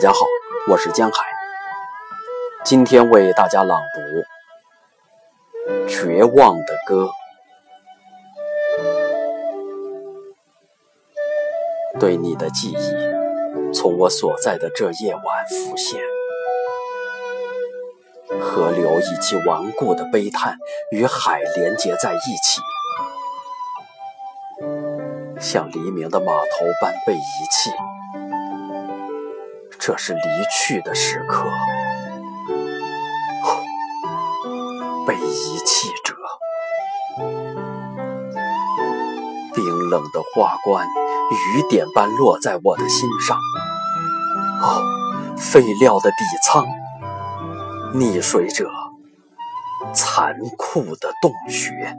大家好，我是江海，今天为大家朗读《绝望的歌》。对你的记忆，从我所在的这夜晚浮现，河流以其顽固的悲叹与海连结在一起，像黎明的码头般被遗弃。这是离去的时刻，被遗弃者，冰冷的花冠，雨点般落在我的心上。哦，废料的底舱，溺水者，残酷的洞穴，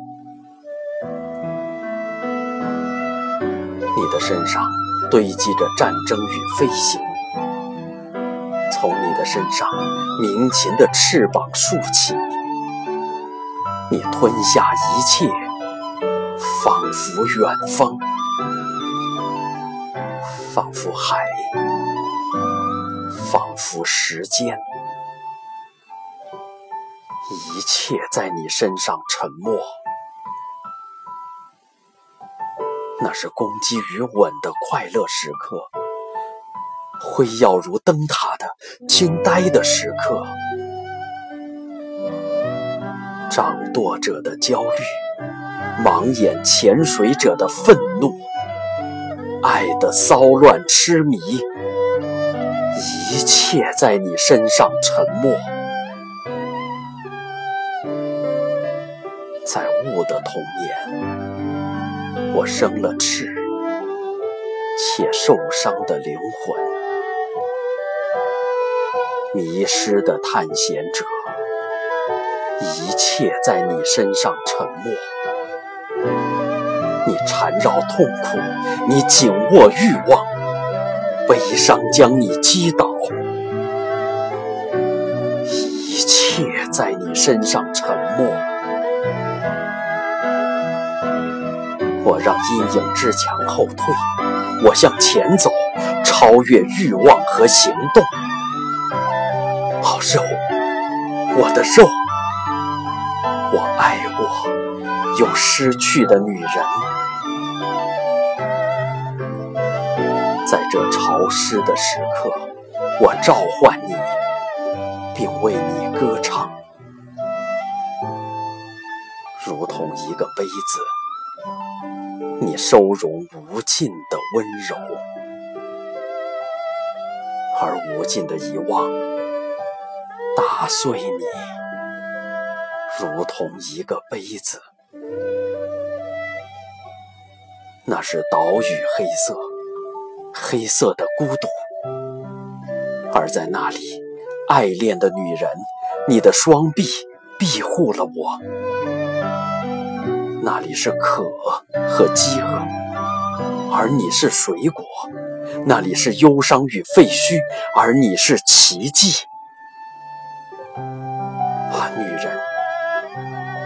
你的身上堆积着战争与飞行。从你的身上，鸣禽的翅膀竖起，你吞下一切，仿佛远方，仿佛海，仿佛时间，一切在你身上沉默。那是攻击与吻的快乐时刻。辉耀如灯塔的惊呆的时刻，掌舵者的焦虑，盲眼潜水者的愤怒，爱的骚乱痴迷，一切在你身上沉默。在雾的童年，我生了翅，且受伤的灵魂。迷失的探险者，一切在你身上沉默。你缠绕痛苦，你紧握欲望，悲伤将你击倒。一切在你身上沉默。我让阴影之墙后退，我向前走，超越欲望和行动。我的肉，我爱过又失去的女人，在这潮湿的时刻，我召唤你，并为你歌唱，如同一个杯子，你收容无尽的温柔，而无尽的遗忘。打碎你，如同一个杯子。那是岛屿黑色，黑色的孤独。而在那里，爱恋的女人，你的双臂庇护了我。那里是渴和饥饿，而你是水果。那里是忧伤与废墟，而你是奇迹。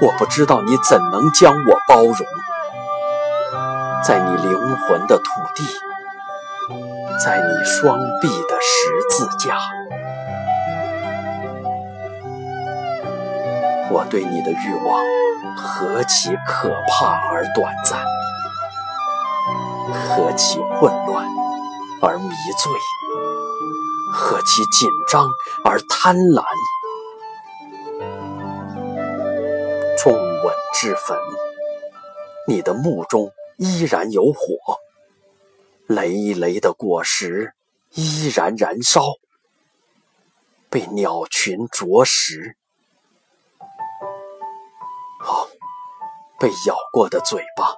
我不知道你怎能将我包容，在你灵魂的土地，在你双臂的十字架，我对你的欲望何其可怕而短暂，何其混乱而迷醉，何其紧张而贪婪。众吻之粉，你的墓中依然有火，累累的果实依然燃烧，被鸟群啄食。哦，被咬过的嘴巴，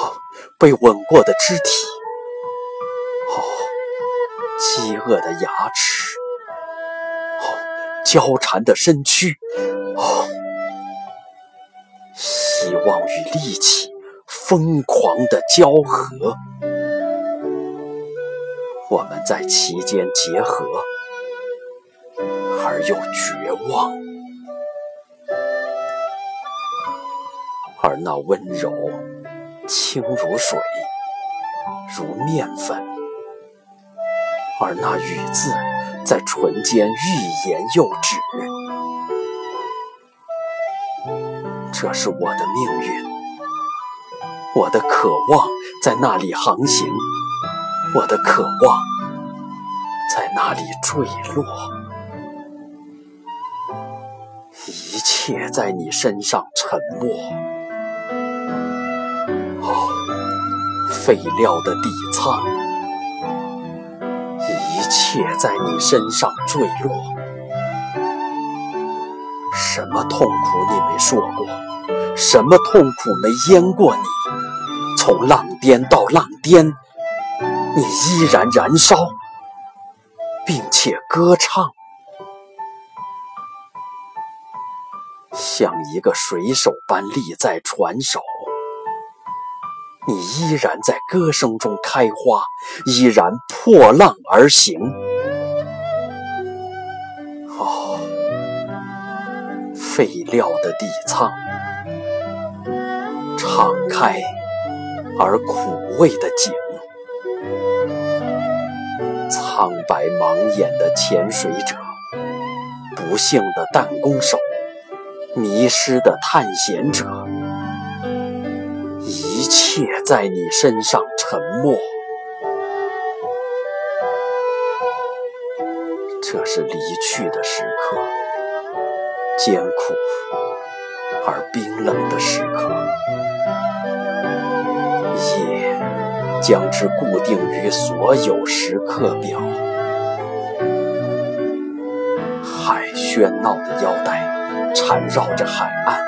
哦，被吻过的肢体，哦，饥饿的牙齿，哦，交缠的身躯，希望与力气疯狂的交合，我们在其间结合，而又绝望。而那温柔，轻如水，如面粉，而那雨字在唇间欲言又止。这是我的命运，我的渴望在那里航行，我的渴望在那里坠落，一切在你身上沉没。哦，废料的底舱，一切在你身上坠落。什么痛苦你没说过？什么痛苦没淹过你？从浪巅到浪巅，你依然燃烧，并且歌唱，像一个水手般立在船首。你依然在歌声中开花，依然破浪而行。废料的底舱。敞开而苦味的井，苍白盲眼的潜水者，不幸的弹弓手，迷失的探险者，一切在你身上沉默。这是离去的时刻，艰苦而冰冷的时刻。夜将之固定于所有时刻表。海喧闹的腰带缠绕着海岸，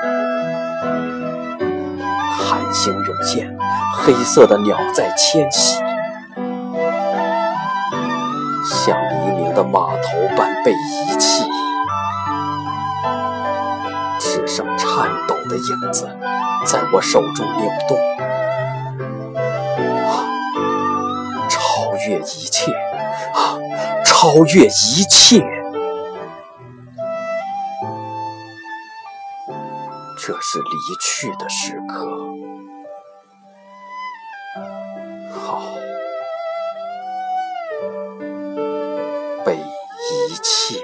寒星涌现，黑色的鸟在迁徙，像黎明的码头般被遗弃，的影子在我手中扭动。超越一切啊，超越一切，这是离去的时刻。好，被遗弃。